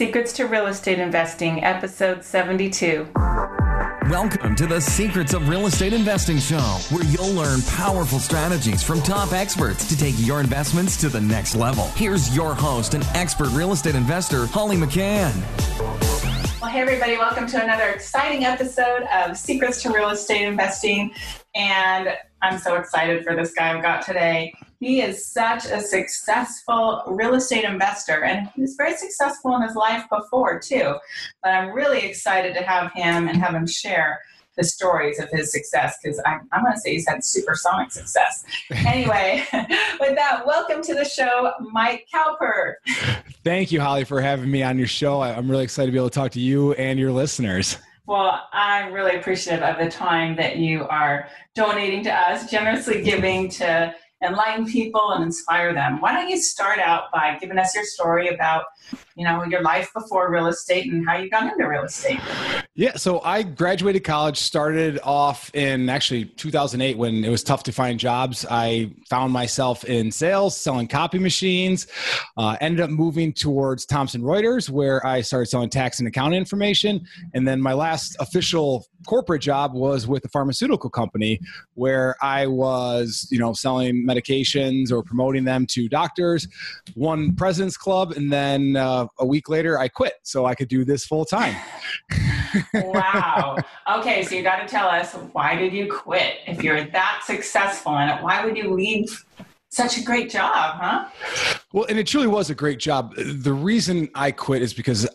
Secrets to Real Estate Investing, episode 72. Welcome to the Secrets of Real Estate Investing Show, where you'll learn powerful strategies from top experts to take your investments to the next level. Here's your host and expert real estate investor, Holly McCann. Well, hey, everybody, welcome to another exciting episode of Secrets to Real Estate Investing. And I'm so excited for this guy I've got today. He is such a successful real estate investor, and he was very successful in his life before, too. But I'm really excited to have him and have him share the stories of his success because I'm, I'm going to say he's had supersonic success. Anyway, with that, welcome to the show, Mike Cowper. Thank you, Holly, for having me on your show. I'm really excited to be able to talk to you and your listeners. Well, I'm really appreciative of the time that you are donating to us, generously giving to enlighten people and inspire them. Why don't you start out by giving us your story about, you know, your life before real estate and how you got into real estate? Yeah, so I graduated college, started off in actually 2008 when it was tough to find jobs. I found myself in sales, selling copy machines. Uh, ended up moving towards Thomson Reuters, where I started selling tax and accounting information. And then my last official corporate job was with a pharmaceutical company, where I was, you know, selling medications or promoting them to doctors. Won President's Club, and then uh, a week later, I quit so I could do this full time. wow. Okay, so you got to tell us why did you quit? If you're that successful in it, why would you leave such a great job, huh? Well, and it truly was a great job. The reason I quit is because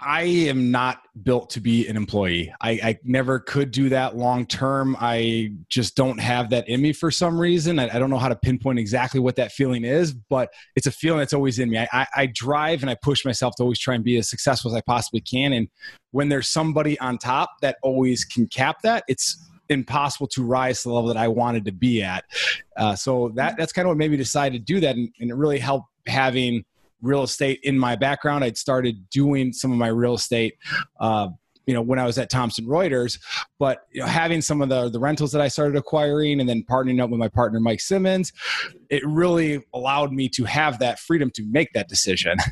I am not built to be an employee. I, I never could do that long term. I just don't have that in me for some reason. I, I, don't know how to pinpoint exactly what that feeling is, but it's a feeling that's always in me. I, I, I drive and I push myself to always try and be as successful as I possibly can. And when there's somebody on top that always can cap that, it's impossible to rise to the level that I wanted to be at. Uh, so that that's kind of what made me decide to do that, and, and, it really helped having real estate in my background. I'd started doing some of my real estate. Uh, you know, when I was at Thomson Reuters, but you know, having some of the the rentals that I started acquiring, and then partnering up with my partner Mike Simmons, it really allowed me to have that freedom to make that decision.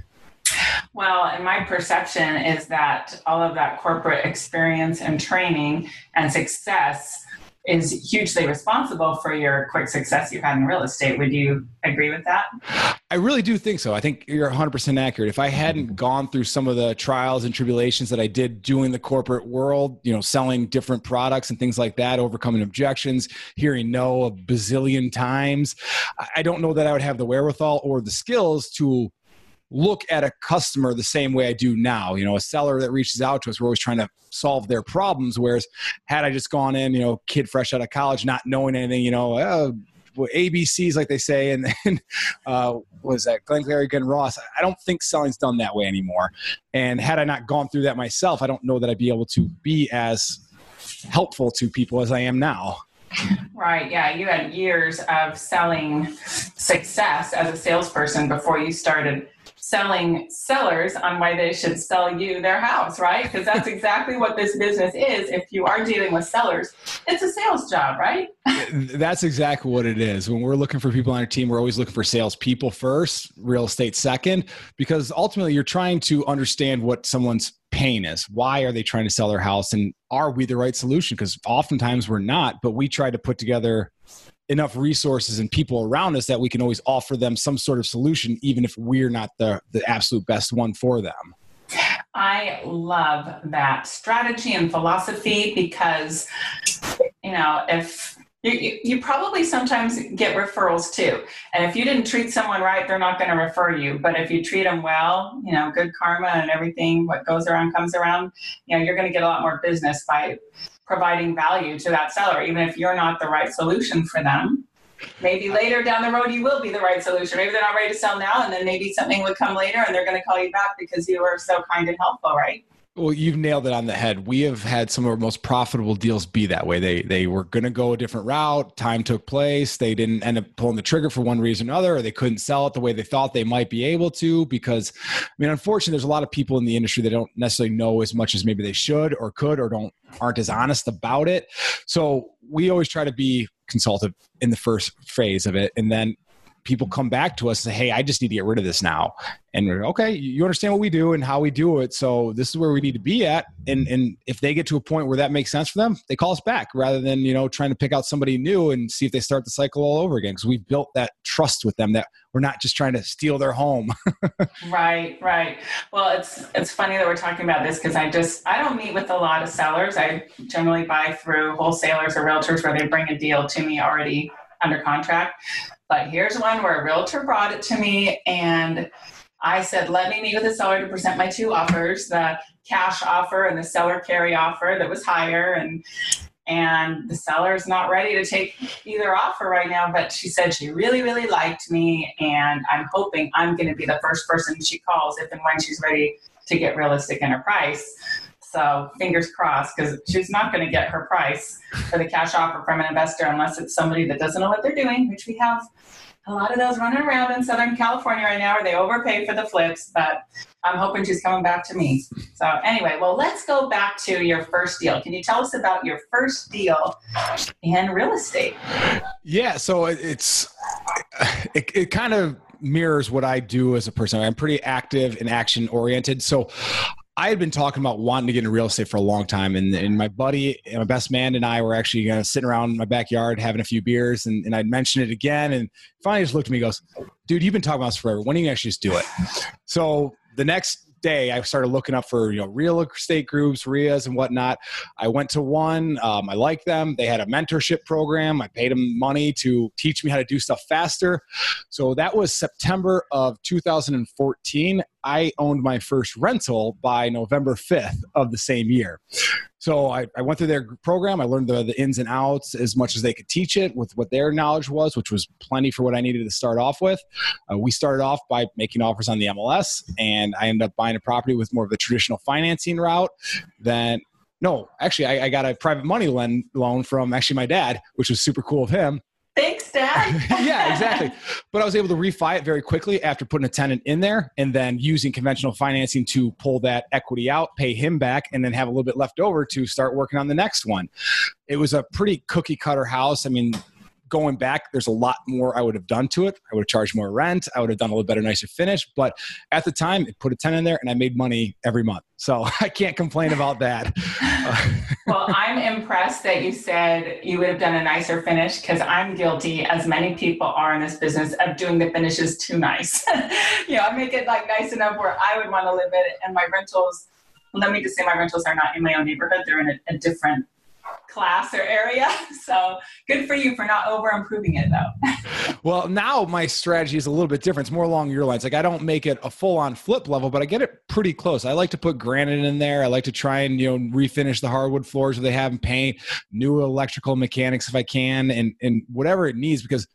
Well, and my perception is that all of that corporate experience and training and success is hugely responsible for your quick success you've had in real estate. Would you agree with that? I really do think so. I think you're 100% accurate. If I hadn't gone through some of the trials and tribulations that I did doing the corporate world, you know, selling different products and things like that, overcoming objections, hearing no a bazillion times, I don't know that I would have the wherewithal or the skills to look at a customer the same way I do now. You know, a seller that reaches out to us, we're always trying to solve their problems. Whereas, had I just gone in, you know, kid fresh out of college, not knowing anything, you know, uh, ABCs like they say, and then uh, was that Glengarry Glen Ross? I don't think selling's done that way anymore. And had I not gone through that myself, I don't know that I'd be able to be as helpful to people as I am now. Right. Yeah. You had years of selling success as a salesperson before you started selling sellers on why they should sell you their house, right? Because that's exactly what this business is. If you are dealing with sellers, it's a sales job, right? that's exactly what it is. When we're looking for people on our team, we're always looking for salespeople first, real estate second, because ultimately you're trying to understand what someone's pain is. Why are they trying to sell their house? And are we the right solution? Because oftentimes we're not, but we try to put together enough resources and people around us that we can always offer them some sort of solution, even if we're not the, the absolute best one for them. I love that strategy and philosophy because, you know, if you, you, probably sometimes get referrals too. And if you didn't treat someone right, they're not going to refer you. But if you treat them well, you know, good karma and everything, what goes around comes around, you know, you're going to get a lot more business by providing value to that seller, even if you're not the right solution for them. Maybe later down the road you will be the right solution. Maybe they're not ready to sell now, and then maybe something would come later and they're going to call you back because you were so kind and helpful, right? Well, you've nailed it on the head. We have had some of our most profitable deals be that way. They they were going to go a different route. Time took place. They didn't end up pulling the trigger for one reason or another, or they couldn't sell it the way they thought they might be able to. Because, I mean, unfortunately, there's a lot of people in the industry that don't necessarily know as much as maybe they should or could, or don't aren't as honest about it. So we always try to be consultative in the first phase of it, and then people come back to us and say, Hey, I just need to get rid of this now. And we're okay, you understand what we do and how we do it. So this is where we need to be at. And and if they get to a point where that makes sense for them, they call us back rather than, you know, trying to pick out somebody new and see if they start the cycle all over again. Because we've built that trust with them that we're not just trying to steal their home. right, right. Well, it's it's funny that we're talking about this because I just I don't meet with a lot of sellers. I generally buy through wholesalers or realtors where they bring a deal to me already under contract. But here's one where a realtor brought it to me and I said, let me meet with the seller to present my two offers, the cash offer and the seller carry offer that was higher. And and the seller is not ready to take either offer right now, but she said she really, really liked me, and I'm hoping I'm going to be the first person she calls if and when she's ready to get realistic in her price. So fingers crossed, because she's not going to get her price for the cash offer from an investor unless it's somebody that doesn't know what they're doing, which we have a lot of those running around in Southern California right now, or they overpay for the flips, but I'm hoping she's coming back to me. So, anyway, well, let's go back to your first deal. Can you tell us about your first deal in real estate? Yeah, so it's it, it kind of mirrors what I do as a person. I'm pretty active and action oriented. So I had been talking about wanting to get into real estate for a long time, and, and my buddy, and my best man, and I were actually uh, sitting around my backyard having a few beers, and, and I mentioned it again, and finally just looked at me, and goes, "Dude, you've been talking about this forever. When are you actually just do it?" So the next day, I started looking up for you know real estate groups, RIAs, and whatnot. I went to one. Um, I liked them. They had a mentorship program. I paid them money to teach me how to do stuff faster. So that was September of 2014. I owned my first rental by November 5th of the same year. So I, I, went through their program. I learned the, the ins and outs as much as they could teach it with what their knowledge was, which was plenty for what I needed to start off with. Uh, we started off by making offers on the MLS, and I ended up buying a property with more of the traditional financing route. Then, no, actually, I, I got a private money loan from actually my dad, which was super cool of him. Thanks, Dad. yeah, exactly. But I was able to refi it very quickly after putting a tenant in there and then using conventional financing to pull that equity out, pay him back, and then have a little bit left over to start working on the next one. It was a pretty cookie cutter house. I mean, going back, there's a lot more I would have done to it. I would have charged more rent. I would have done a little better, nicer finish. But at the time, it put a 10 in there and I made money every month. So I can't complain about that. well, I'm impressed that you said you would have done a nicer finish because I'm guilty, as many people are in this business, of doing the finishes too nice. you know, I make it like nice enough where I would want to live it. And my rentals, let me just say my rentals are not in my own neighborhood. They're in a, a different class or area. So good for you for not over improving it though. well, now my strategy is a little bit different. It's more along your lines. Like I don't make it a full on flip level, but I get it pretty close. I like to put granite in there. I like to try and, you know, refinish the hardwood floors if they have them paint, new electrical mechanics if I can, and, and whatever it needs because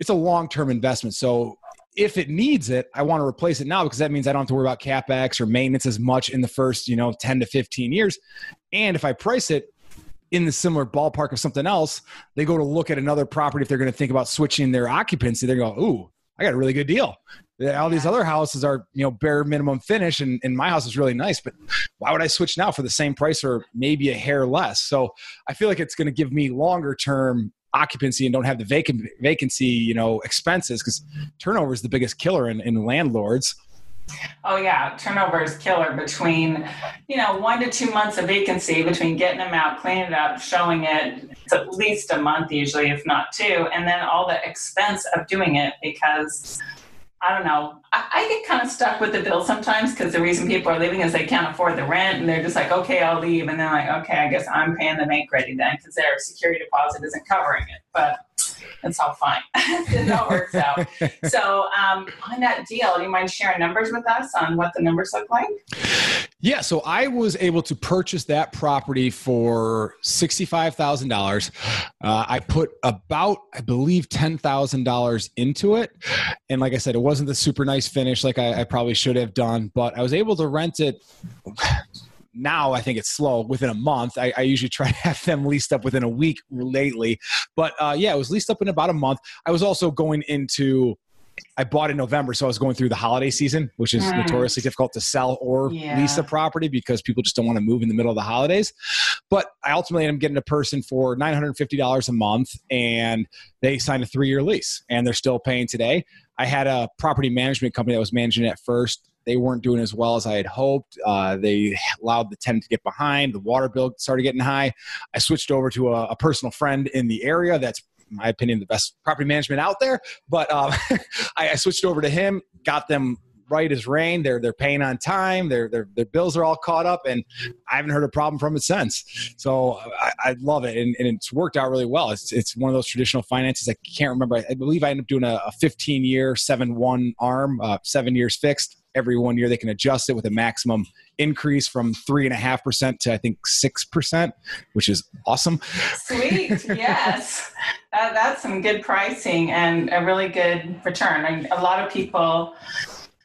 it's a long term investment. So if it needs it, I want to replace it now because that means I don't have to worry about capex or maintenance as much in the first, you know, 10 to 15 years. And if I price it in the similar ballpark of something else, they go to look at another property if they're going to think about switching their occupancy. They go, "Ooh, I got a really good deal." All these other houses are, you know, bare minimum finish, and, and my house is really nice. But why would I switch now for the same price or maybe a hair less? So I feel like it's going to give me longer term occupancy and don't have the vacant vacancy, you know, expenses because turnover is the biggest killer in, in landlords. Oh yeah, turnover is killer between, you know, one to two months of vacancy between getting them out, cleaning it up, showing it. It's at least a month usually, if not two, and then all the expense of doing it because I don't know. I, I get kind of stuck with the bill sometimes because the reason people are leaving is they can't afford the rent and they're just like, okay, I'll leave, and they're like, okay, I guess I'm paying the bank ready then because their security deposit isn't covering it, but it's all fine. it all works out. So, um, on that deal, do you mind sharing numbers with us on what the numbers look like? Yeah, so I was able to purchase that property for sixty-five thousand uh, dollars. I put about, I believe, ten thousand dollars into it, and like I said, it wasn't the super nice finish like I, I probably should have done, but I was able to rent it now I think it's slow within a month. I, I, usually try to have them leased up within a week lately. But uh, yeah, it was leased up in about a month. I was also going into I bought in November, so I was going through the holiday season, which is mm. notoriously difficult to sell or yeah. lease a property because people just don't want to move in the middle of the holidays. But I ultimately am getting a person for $950 a month and they signed a three year lease and they're still paying today. I had a property management company that was managing it first. They weren't doing as well as I had hoped. Uh, they allowed the tenant to get behind. The water bill started getting high. I switched over to a, a personal friend in the area that's my opinion, the best property management out there. But um, I, I, switched over to him, got them right as rain. They're they're paying on time. Their their their bills are all caught up, and I haven't heard a problem from it since. So I, I love it, and, and, it's worked out really well. It's it's one of those traditional finances. I can't remember. I believe I ended up doing a, a 15 year seven one arm, uh, seven years fixed. Every one year they can adjust it with a maximum increase from three and a half percent to I think six percent, which is awesome. Sweet, yes, that, that's some good pricing and a really good return. I mean, a lot of people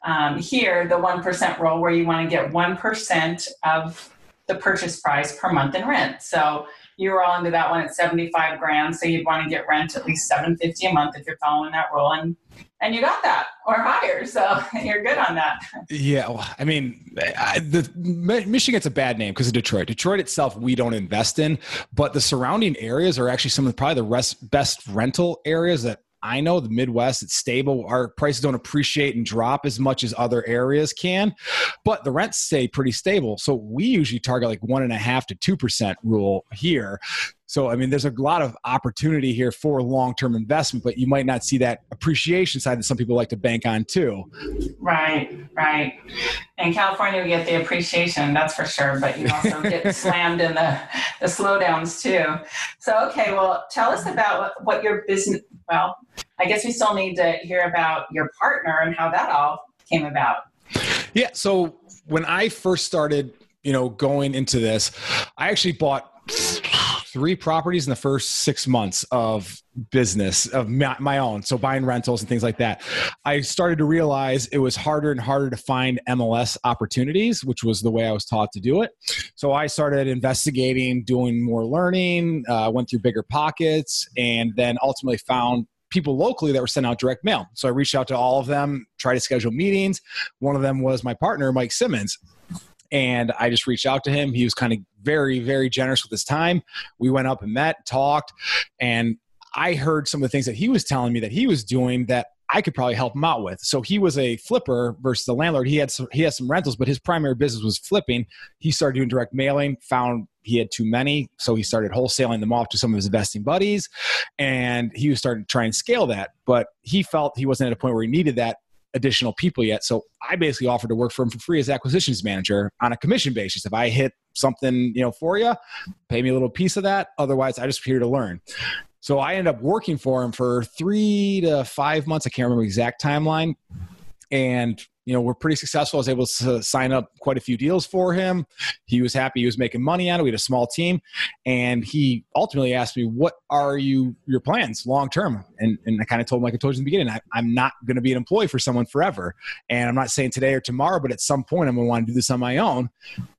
um, here, the 1% rule, where you want to get 1% of the purchase price per month in rent. So you were all into that one at 75 grand. So you'd want to get rent at least 750 a month if you're following that rule. And, and you got that or higher. So you're good on that. Yeah. Well, I mean, I, the Michigan's a bad name because of Detroit. Detroit itself, we don't invest in, but the surrounding areas are actually some of the, probably the rest, best rental areas that I know the Midwest, it's stable. Our prices don't appreciate and drop as much as other areas can, but the rents stay pretty stable. So we usually target like one and a half to 2% rule here. So, I mean, there's a lot of opportunity here for long term investment, but you might not see that appreciation side that some people like to bank on too. Right, right. In California, we get the appreciation, that's for sure, but you also get slammed in the, the slowdowns too. So, okay, well, tell us about what your business, well, I guess we still need to hear about your partner and how that all came about. Yeah, so when I first started, you know, going into this, I actually bought three properties in the first six months of business of my, own. So buying rentals and things like that. I started to realize it was harder and harder to find mls opportunities which was the way i was taught to do it. So i started investigating doing more learning uh, went through BiggerPockets and then ultimately found people locally that were sending out direct mail. So i reached out to all of them tried to schedule meetings. One of them was my partner mike simmons and I just reached out to him. He was kind of very, very generous with his time. We went up and met, talked, and I heard some of the things that he was telling me that he was doing that I could probably help him out with. So he was a flipper versus the landlord. He had some, he had some rentals, but his primary business was flipping. He started doing direct mailing, found he had too many, so he started wholesaling them off to some of his investing buddies, and he was starting to try and scale that. But he felt he wasn't at a point where he needed that additional people yet. So I basically offered to work for him for free as acquisitions manager on a commission basis. If I hit something, you know, for you, pay me a little piece of that. Otherwise, I just here to learn. So I ended up working for him for three to five months. I can't remember exact timeline. And you know, we're pretty successful. I was able to sign up quite a few deals for him. He was happy. He was making money on it. We had a small team, and he ultimately asked me, "What are you your plans long term?" And and I kind of told him, like I told you in the beginning, I, I'm not going to be an employee for someone forever, and I'm not saying today or tomorrow, but at some point I'm going to want to do this on my own.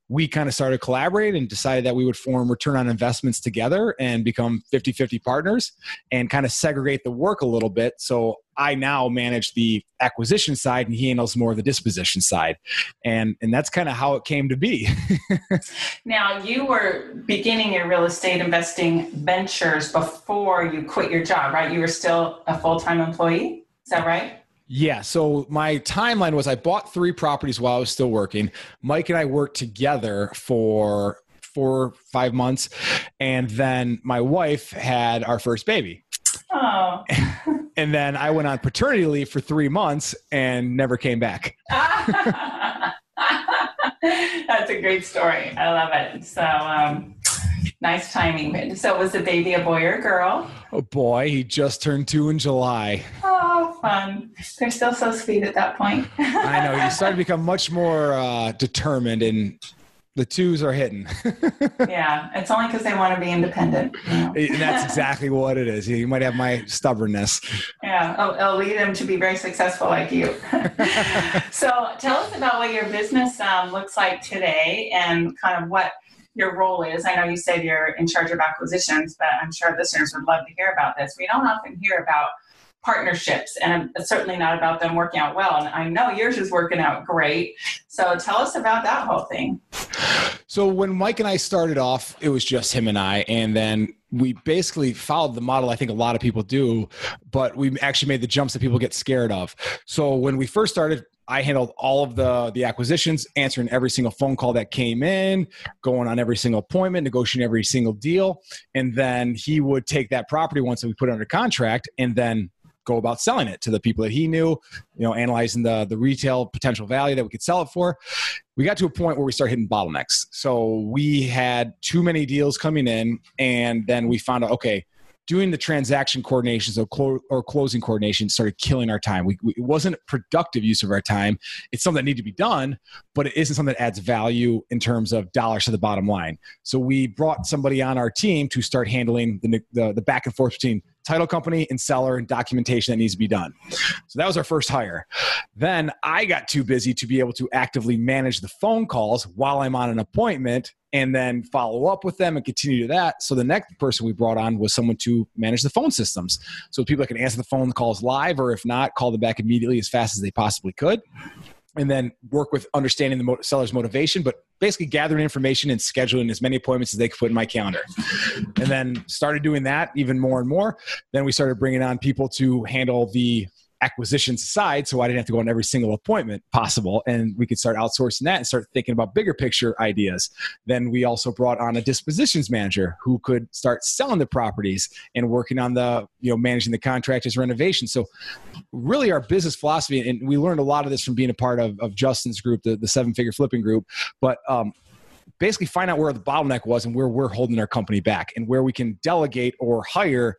We kind of started collaborating and decided that we would form return on investments together and become 50-50 partners and kind of segregate the work a little bit. So i now manage the acquisition side and he handles more of the disposition side. And and that's kind of how it came to be. Now you were beginning your real estate investing ventures before you quit your job right you were still a full-time employee is that right yeah. So my timeline was I bought three properties while I was still working. Mike and I worked together for four, five months. And then my wife had our first baby. Oh. and then I went on paternity leave for three months and never came back. That's a great story. I love it. So, um, nice timing. So, was the baby a boy or a girl? A boy. He just turned two in July. Oh, fun. They're still so sweet at that point. I know. He started to become much more uh, determined, and the twos are hitting. yeah, it's only because they want to be independent. You know? and that's exactly what it is. You might have my stubbornness. Yeah, I'll, I'll lead them to be very successful like you. so, tell us about what your business um, looks like today and kind of what your role is. I know you said you're in charge of acquisitions, but I'm sure listeners would love to hear about this. We don't often hear about partnerships and certainly not about them working out well and i know yours is working out great so tell us about that whole thing So when Mike and I started off, it was just him and I, and then we basically followed the model I think a lot of people do, but we actually made the jumps that people get scared of. So when we first started, I handled all of the the acquisitions, answering every single phone call that came in, going on every single appointment, negotiating every single deal, and then he would take that property once we put it under contract, and then go about selling it to the people that he knew, you know, analyzing the the retail potential value that we could sell it for. We got to a point where we started hitting bottlenecks. So we had too many deals coming in, and then we found out, okay, doing the transaction coordinations or, clo- or closing coordination started killing our time. We, we, it wasn't productive use of our time. It's something that needed to be done, but it isn't something that adds value in terms of dollars to the bottom line. So we brought somebody on our team to start handling the, the, the back and forth between title company and seller and documentation that needs to be done. So that was our first hire. Then I got too busy to be able to actively manage the phone calls while I'm on an appointment and then follow up with them and continue to that. So the next person we brought on was someone to manage the phone systems. So people that can answer the phone calls live or if not, call them back immediately as fast as they possibly could and then work with understanding the seller's motivation, but basically gathering information and scheduling as many appointments as they could put in my calendar. And then started doing that even more and more. Then we started bringing on people to handle the acquisitions aside, so I didn't have to go on every single appointment possible. And we could start outsourcing that and start thinking about bigger picture ideas. Then we also brought on a dispositions manager who could start selling the properties and working on the, you know, managing the contractors renovation. So really our business philosophy, and we learned a lot of this from being a part of, of Justin's group, the, the seven figure flipping group, but um, basically find out where the bottleneck was and where we're holding our company back and where we can delegate or hire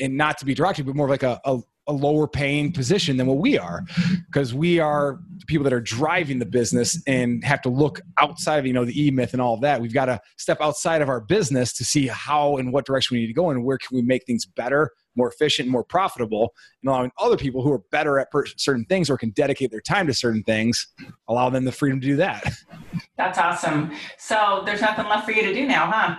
and not to be directed, but more like a, a, a lower paying position than what we are because we are the people that are driving the business and have to look outside of you know the e-myth and all of that. We've got to step outside of our business to see how and what direction we need to go and where can we make things better more efficient more profitable and allowing other people who are better at certain things or can dedicate their time to certain things allow them the freedom to do that. That's awesome. So there's nothing left for you to do now huh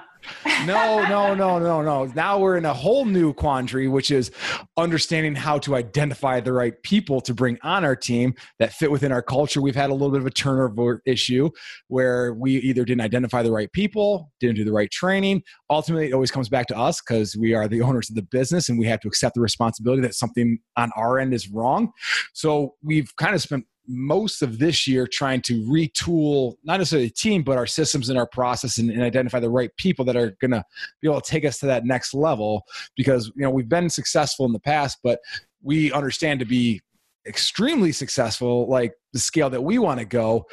no, no, no, no, no. Now we're in a whole new quandary, which is understanding how to identify the right people to bring on our team that fit within our culture. We've had a little bit of a turnover issue where we either didn't identify the right people, didn't do the right training. Ultimately, it always comes back to us because we are the owners of the business and we have to accept the responsibility that something on our end is wrong. So we've kind of spent most of this year trying to retool not necessarily the team but our systems and our process and, and identify the right people that are going to be able to take us to that next level because you know we've been successful in the past but we understand to be extremely successful like the scale that we want to go.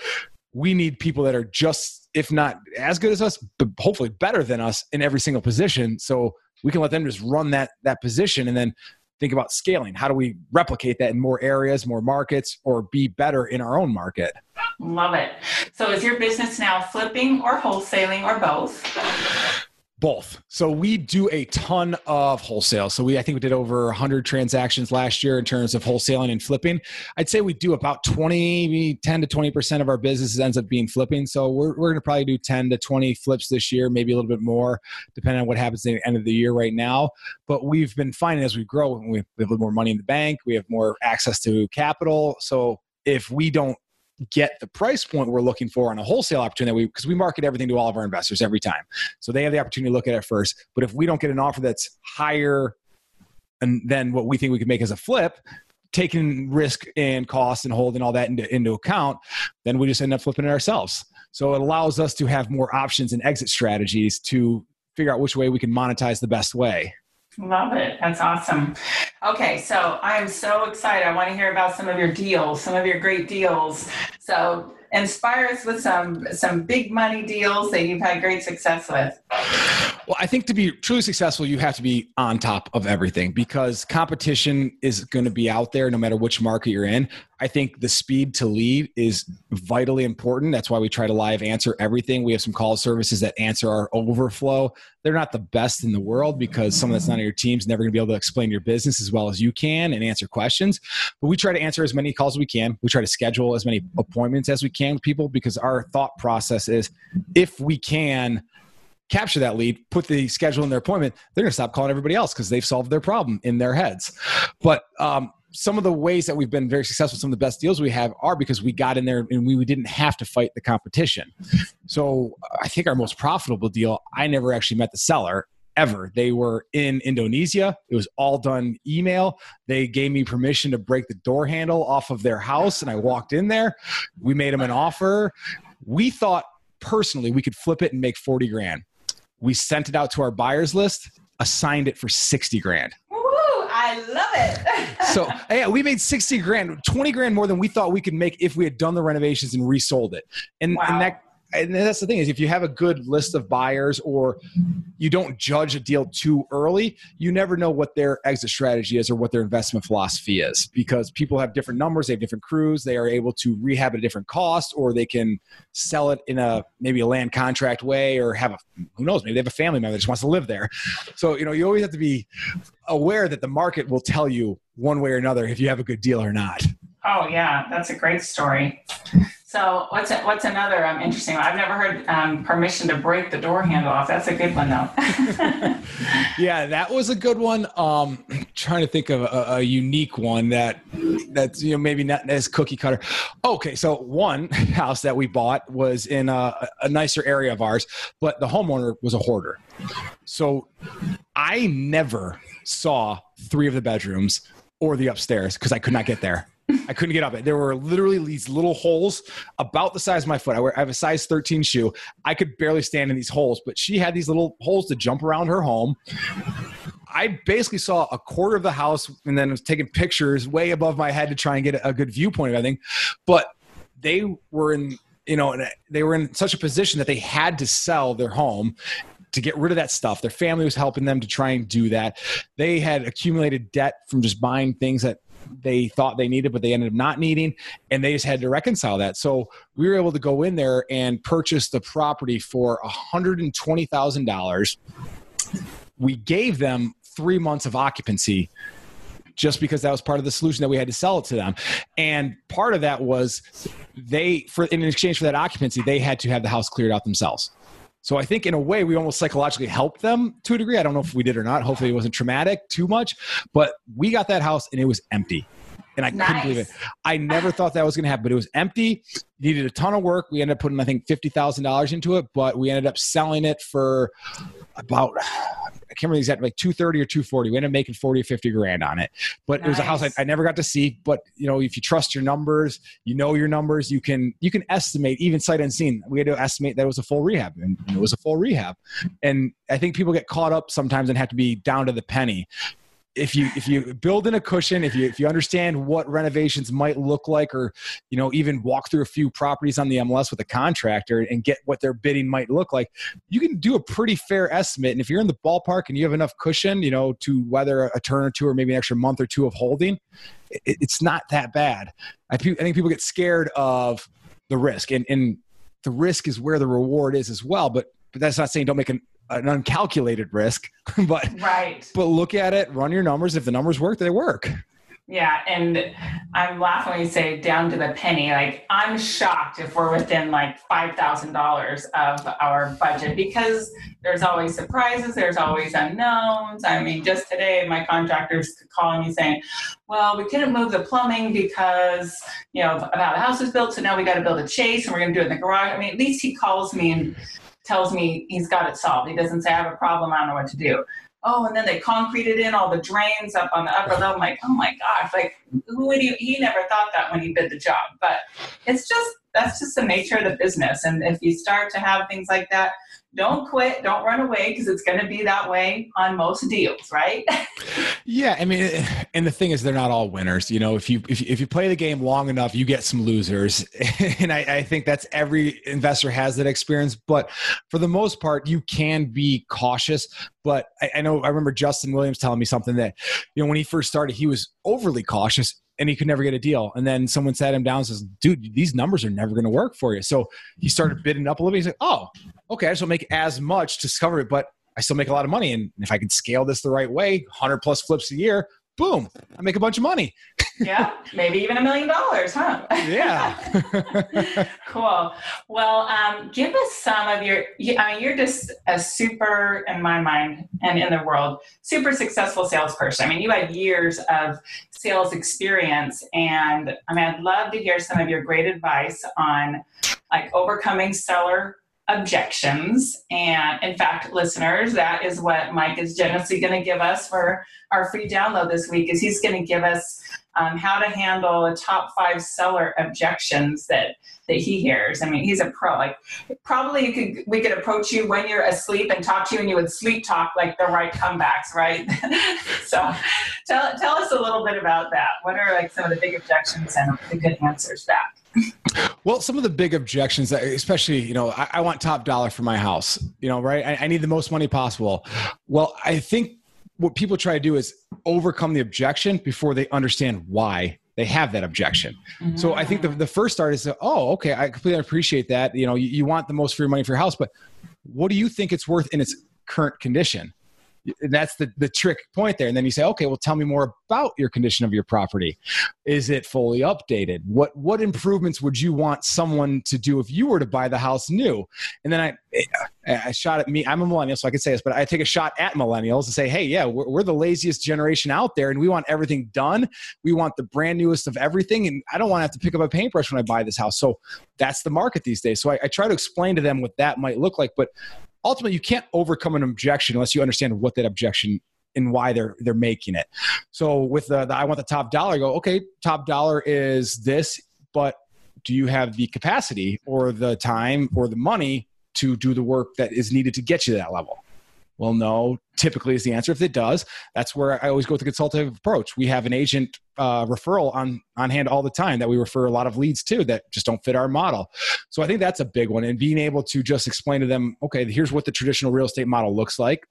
We need people that are just if not as good as us but hopefully better than us in every single position. So we can let them just run that that position and then think about scaling. How do we replicate that in more areas, more markets, or be better in our own market? Love it. So, is your business now flipping or wholesaling or both? Both. So we do a ton of wholesale. So we, I think we did over 100 transactions last year in terms of wholesaling and flipping. I'd say we do about 20, 10 to 20% of our business ends up being flipping. So we're, we're going to probably do 10 to 20 flips this year, maybe a little bit more, depending on what happens at the end of the year right now. But we've been finding as we grow, we have a little more money in the bank, we have more access to capital. So if we don't get the price point we're looking for on a wholesale opportunity because we, we market everything to all of our investors every time. So they have the opportunity to look at it first. But if we don't get an offer that's higher then what we think we can make as a flip taking risk and cost and holding all that into, into account then we just end up flipping it ourselves. So it allows us to have more options and exit strategies to figure out which way we can monetize the best way Love it. That's awesome. Okay, so I am so excited. I want to hear about some of your deals, some of your great deals. So inspire us with some some big money deals that you've had great success with. Well, I think to be truly successful, you have to be on top of everything because competition is going to be out there no matter which market you're in. I think the speed to lead is vitally important. That's why we try to live answer everything. We have some call services that answer our overflow. They're not the best in the world because someone that's not on your team is never going to be able to explain your business as well as you can and answer questions. But we try to answer as many calls as we can. We try to schedule as many appointments as we can with people because our thought process is if we can capture that lead, put the schedule in their appointment, they're going to stop calling everybody else because they've solved their problem in their heads. But um, some of the ways that we've been very successful, some of the best deals we have are because we got in there and we, we didn't have to fight the competition. So uh, I think our most profitable deal, I never actually met the seller ever. They were in Indonesia. It was all done email. They gave me permission to break the door handle off of their house, and I walked in there. We made them an offer. We thought personally we could flip it and make 40 grand. We sent it out to our buyers list, assigned it for 60 grand. Woo, I love it. So yeah, we made 60 grand, 20 grand more than we thought we could make if we had done the renovations and resold it. And, Wow. and that and that's the thing is if you have a good list of buyers or you don't judge a deal too early you never know what their exit strategy is or what their investment philosophy is because people have different numbers they have different crews they are able to rehab at a different cost or they can sell it in a maybe a land contract way or have a who knows maybe they have a family member that just wants to live there so you know you always have to be aware that the market will tell you one way or another if you have a good deal or not Oh yeah, that's a great story. So what's what's another um, interesting one? I've never heard um, permission to break the door handle off. That's a good one though. yeah, that was a good one. Um, trying to think of a, a unique one that that's you know maybe not as cookie cutter. Okay, so one house that we bought was in a, a nicer area of ours, but the homeowner was a hoarder. So I never saw three of the bedrooms or the upstairs because I could not get there. I couldn't get up it. There were literally these little holes about the size of my foot. I, wear, I have a size 13 shoe. I could barely stand in these holes, but she had these little holes to jump around her home. I basically saw a quarter of the house and then was taking pictures way above my head to try and get a good viewpoint of everything. But they were in, you know, they were in such a position that they had to sell their home to get rid of that stuff. Their family was helping them to try and do that. They had accumulated debt from just buying things that they thought they needed, but they ended up not needing, and they just had to reconcile that. So we were able to go in there and purchase the property for $120,000. We gave them three months of occupancy just because that was part of the solution that we had to sell it to them. And part of that was they, for in exchange for that occupancy, they had to have the house cleared out themselves. So I think in a way we almost psychologically helped them to a degree. I don't know if we did or not. Hopefully it wasn't traumatic too much, but we got that house and it was empty. And I couldn't believe it. I never thought that was going to happen, but it was empty. Needed a ton of work. We ended up putting, I think, fifty thousand dollars into it, but we ended up selling it for about I can't remember the exact like two thirty or two forty. We ended up making forty or fifty grand on it. But it was a house I, I never got to see. But you know, if you trust your numbers, you know your numbers, you can you can estimate even sight unseen. We had to estimate that it was a full rehab, and it was a full rehab. And I think people get caught up sometimes and have to be down to the penny if you if you build in a cushion if you if you understand what renovations might look like or you know even walk through a few properties on the MLS with a contractor and get what their bidding might look like you can do a pretty fair estimate. And if you're in the ballpark and you have enough cushion you know to weather a turn or two or maybe an extra month or two of holding it, it's not that bad. I, I think people get scared of the risk and and the risk is where the reward is as well but but that's not saying don't make an, an uncalculated risk but right. but look at it, run your numbers. If the numbers work, they work. Yeah, and I'm laughing when you say down to the penny. Like I'm shocked if we're within like five thousand dollars of our budget because there's always surprises, there's always unknowns. I mean, just today my contractor's calling me saying, "Well, we couldn't move the plumbing because you know about the house is built, so now we got to build a chase and we're going to do it in the garage." I mean, at least he calls me and tells me he's got it solved. He doesn't say I have a problem, I don't know what to do. Oh, and then they concreted in all the drains up on the upper level. I'm like, oh my gosh, like who would he, he never thought that when he bid the job. But it's just that's just the nature of the business. And if you start to have things like that, don't quit, don't run away because it's going to be that way on most deals, right? Yeah, I mean, eh, and the thing is, they're not all winners. You know, if you if you, if you play the game long enough, you get some losers, and I, I think that's every investor has that experience. But for the most part, you can be cautious. But I, I know I remember Justin Williams telling me something that you know when he first started, he was overly cautious. And he could never get a deal. And then someone sat him down and says, Dude, these numbers are never going to work for you. So he started bidding up a little bit. He's like, Oh, okay, I just don't make as much to cover it, but I still make a lot of money. And if I can scale this the right way, 100 plus flips a year, boom, I make a bunch of money. yeah, maybe even a million dollars, huh? Yeah. cool. Well, um, give us some of your. I mean, you're just a super, in my mind, and in the world, super successful salesperson. I mean, you had years of sales experience, and I mean, I'd love to hear some of your great advice on like overcoming seller objections. And in fact, listeners, that is what Mike is generously going to give us for our free download this week. Is he's going to give us um, how to handle a top five seller objections that that he hears. I mean, he's a pro. Like, probably you could we could approach you when you're asleep and talk to you, and you would sleep talk like the right comebacks, right? so, tell tell us a little bit about that. What are like some of the big objections and the good answers back? Well, some of the big objections, that, especially, you know, I, I want top dollar for my house, you know, right? I, I need the most money possible. Well, I think what people try to do is overcome the objection before they understand why they have that objection. Mm-hmm. So I think the, the first start is, oh, okay, I completely appreciate that. You know, you, you want the most for your money for your house, but what do you think it's worth in its current condition? That's the, the trick point there. And then you say, okay, well, tell me more about your condition of your property. Is it fully updated? What what improvements would you want someone to do if you were to buy the house new? And then I I shot at me. I'm a millennial, so I can say this, but I take a shot at millennials and say, hey, yeah, we're, we're the laziest generation out there, and we want everything done. We want the brand newest of everything, and I don't want to have to pick up a paintbrush when I buy this house. So that's the market these days. So I, I try to explain to them what that might look like, but ultimately you can't overcome an objection unless you understand what that objection and why they're they're making it. So with the, the I want the top dollar, I go okay, top dollar is this, but do you have the capacity or the time or the money to do the work that is needed to get you to that level? Well, no, typically is the answer. If it does, that's where I always go with the consultative approach. We have an agent uh, referral on, on hand all the time that we refer a lot of leads to that just don't fit our model. So I think that's a big one. And being able to just explain to them, okay, here's what the traditional real estate model looks like.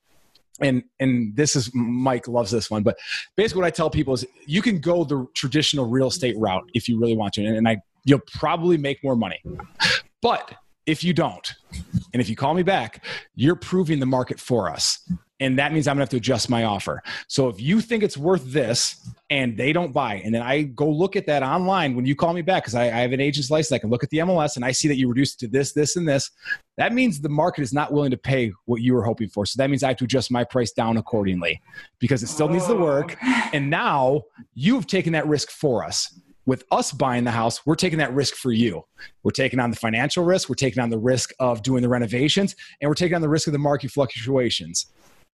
And and this is Mike loves this one, but basically what I tell people is you can go the traditional real estate route if you really want to, and, and I you'll probably make more money. But if you don't, and if you call me back, you're proving the market for us. And that means I'm gonna have to adjust my offer. So if you think it's worth this and they don't buy, and then I go look at that online when you call me back, because I, I, have an agent's license, I can look at the MLS and I see that you reduced to this, this, and this. That means the market is not willing to pay what you were hoping for. So that means I have to adjust my price down accordingly because it still needs the work. Oh. And now you've taken that risk for us with us buying the house, we're taking that risk for you. We're taking on the financial risk, we're taking on the risk of doing the renovations, and we're taking on the risk of the market fluctuations.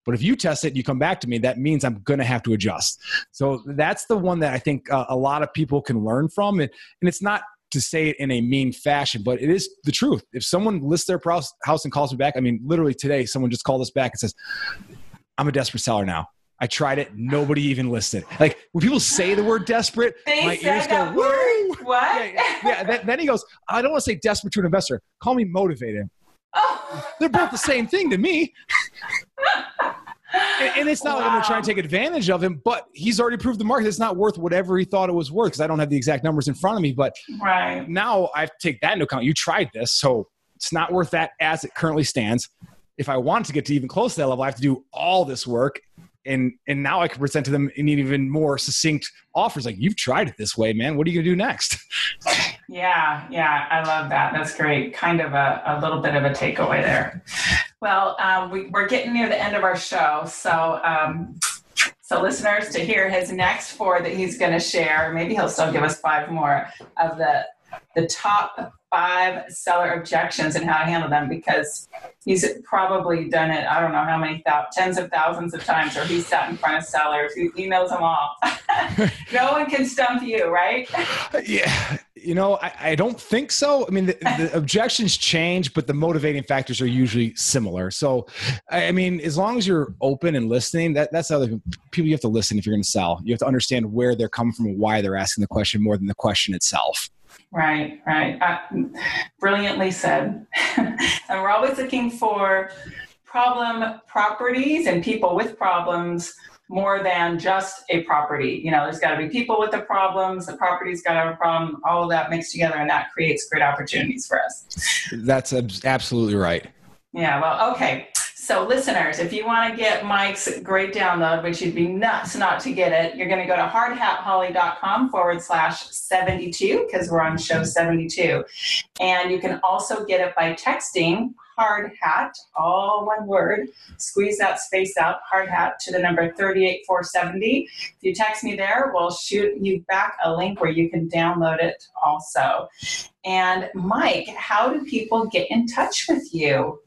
But if you test it, and you come back to me, that means I'm going to have to adjust. So that's the one that I think uh, a lot of people can learn from. And, and it's not to say it in a mean fashion, but it is the truth. If someone lists their house and calls me back, I mean, literally today, someone just called us back and says, I'm a desperate seller now. I tried it. Nobody even listed. Like when people say the word desperate, they my ears go, Woo! What? Yeah, yeah. Then, then, he goes, I don't want to say desperate to an investor. Call me motivated. Oh. They're both the same thing to me. and, and, it's not wow. like I'm going to try and take advantage of him, but he's already proved the market it's not worth whatever he thought it was worth because I don't have the exact numbers in front of me. But right. now I take that into account. You tried this, so it's not worth that as it currently stands. If I want to get to even close to that level, I have to do all this work and and now I can present to them in even more succinct offers. Like you've tried it this way, man. What are you gonna do next? yeah, yeah, I love that. That's great. Kind of a, a little bit of a takeaway there. Well, um, we, we're getting near the end of our show, so. Um, so, listeners, to hear his next four that he's going to share, maybe he'll still give us five more of the the top five seller objections and how to handle them because he's probably done it i don't know how many th- tens of thousands of times or he's sat in front of sellers he, he knows them all no one can stump you right? Yeah you know I, I don't think so. I mean the, the objections change but the motivating factors are usually similar. So i mean as long as you're open and listening that, that's other people you have to listen if you're going to sell. You have to understand where they're coming from and why they're asking the question more than the question itself Right, right. Uh, brilliantly said. and we're always looking for problem properties and people with problems more than just a property. You know, there's got to be people with the problems, the property's got to have a problem, all of that mixed together, and that creates great opportunities for us. That's absolutely right. Yeah, well, okay. So, listeners, if you want to get Mike's great download, which you'd be nuts not to get it, you're going to go to hardhatholly.com forward slash 72 because we're on show 72. And you can also get it by texting hard hat, all one word, squeeze that space out, hard hat to the number 38470. If you text me there, we'll shoot you back a link where you can download it also. And Mike, how do people get in touch with you?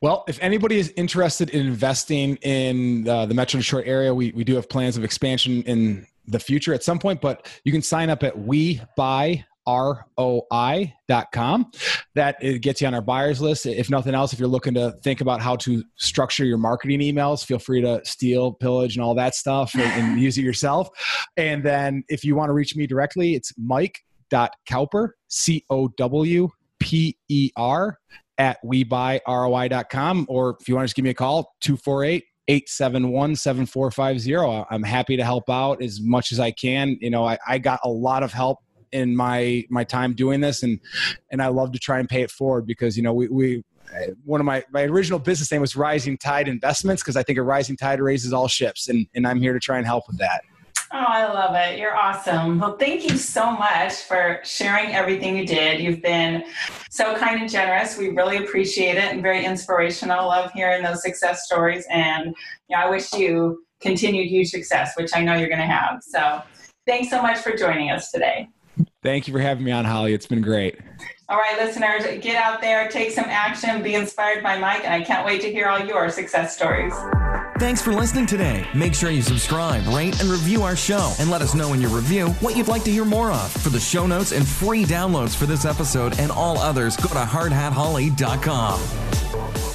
Well, if anybody is interested in investing in uh, the Metro Detroit area, we, we do have plans of expansion in the future at some point, but you can sign up at we buy roi.com. That it gets you on our buyers list. If nothing else, if you're looking to think about how to structure your marketing emails, feel free to steal, pillage, and all that stuff and, and use it yourself. And then if you want to reach me directly, it's mike.cowper, C O W P E R, at webuyroi.com. Or if you want to just give me a call, 248 871 7450. I'm happy to help out as much as I can. You know, I, I got a lot of help in my my time doing this and and I love to try and pay it forward because you know we we one of my my original business name was Rising Tide Investments because I think a rising tide raises all ships and and I'm here to try and help with that. Oh, I love it. You're awesome. Well, thank you so much for sharing everything you did. You've been so kind and generous. We really appreciate it and very inspirational. Love hearing those success stories. And you know, I wish you continued huge success, which I know you're going to have. So thanks so much for joining us today. Thank you for having me on, Holly. It's been great. All right, listeners, get out there, take some action, be inspired by Mike, and I can't wait to hear all your success stories. Thanks for listening today. Make sure you subscribe, rate, and review our show, and let us know in your review what you'd like to hear more of. For the show notes and free downloads for this episode and all others, go to hardhatholly.com.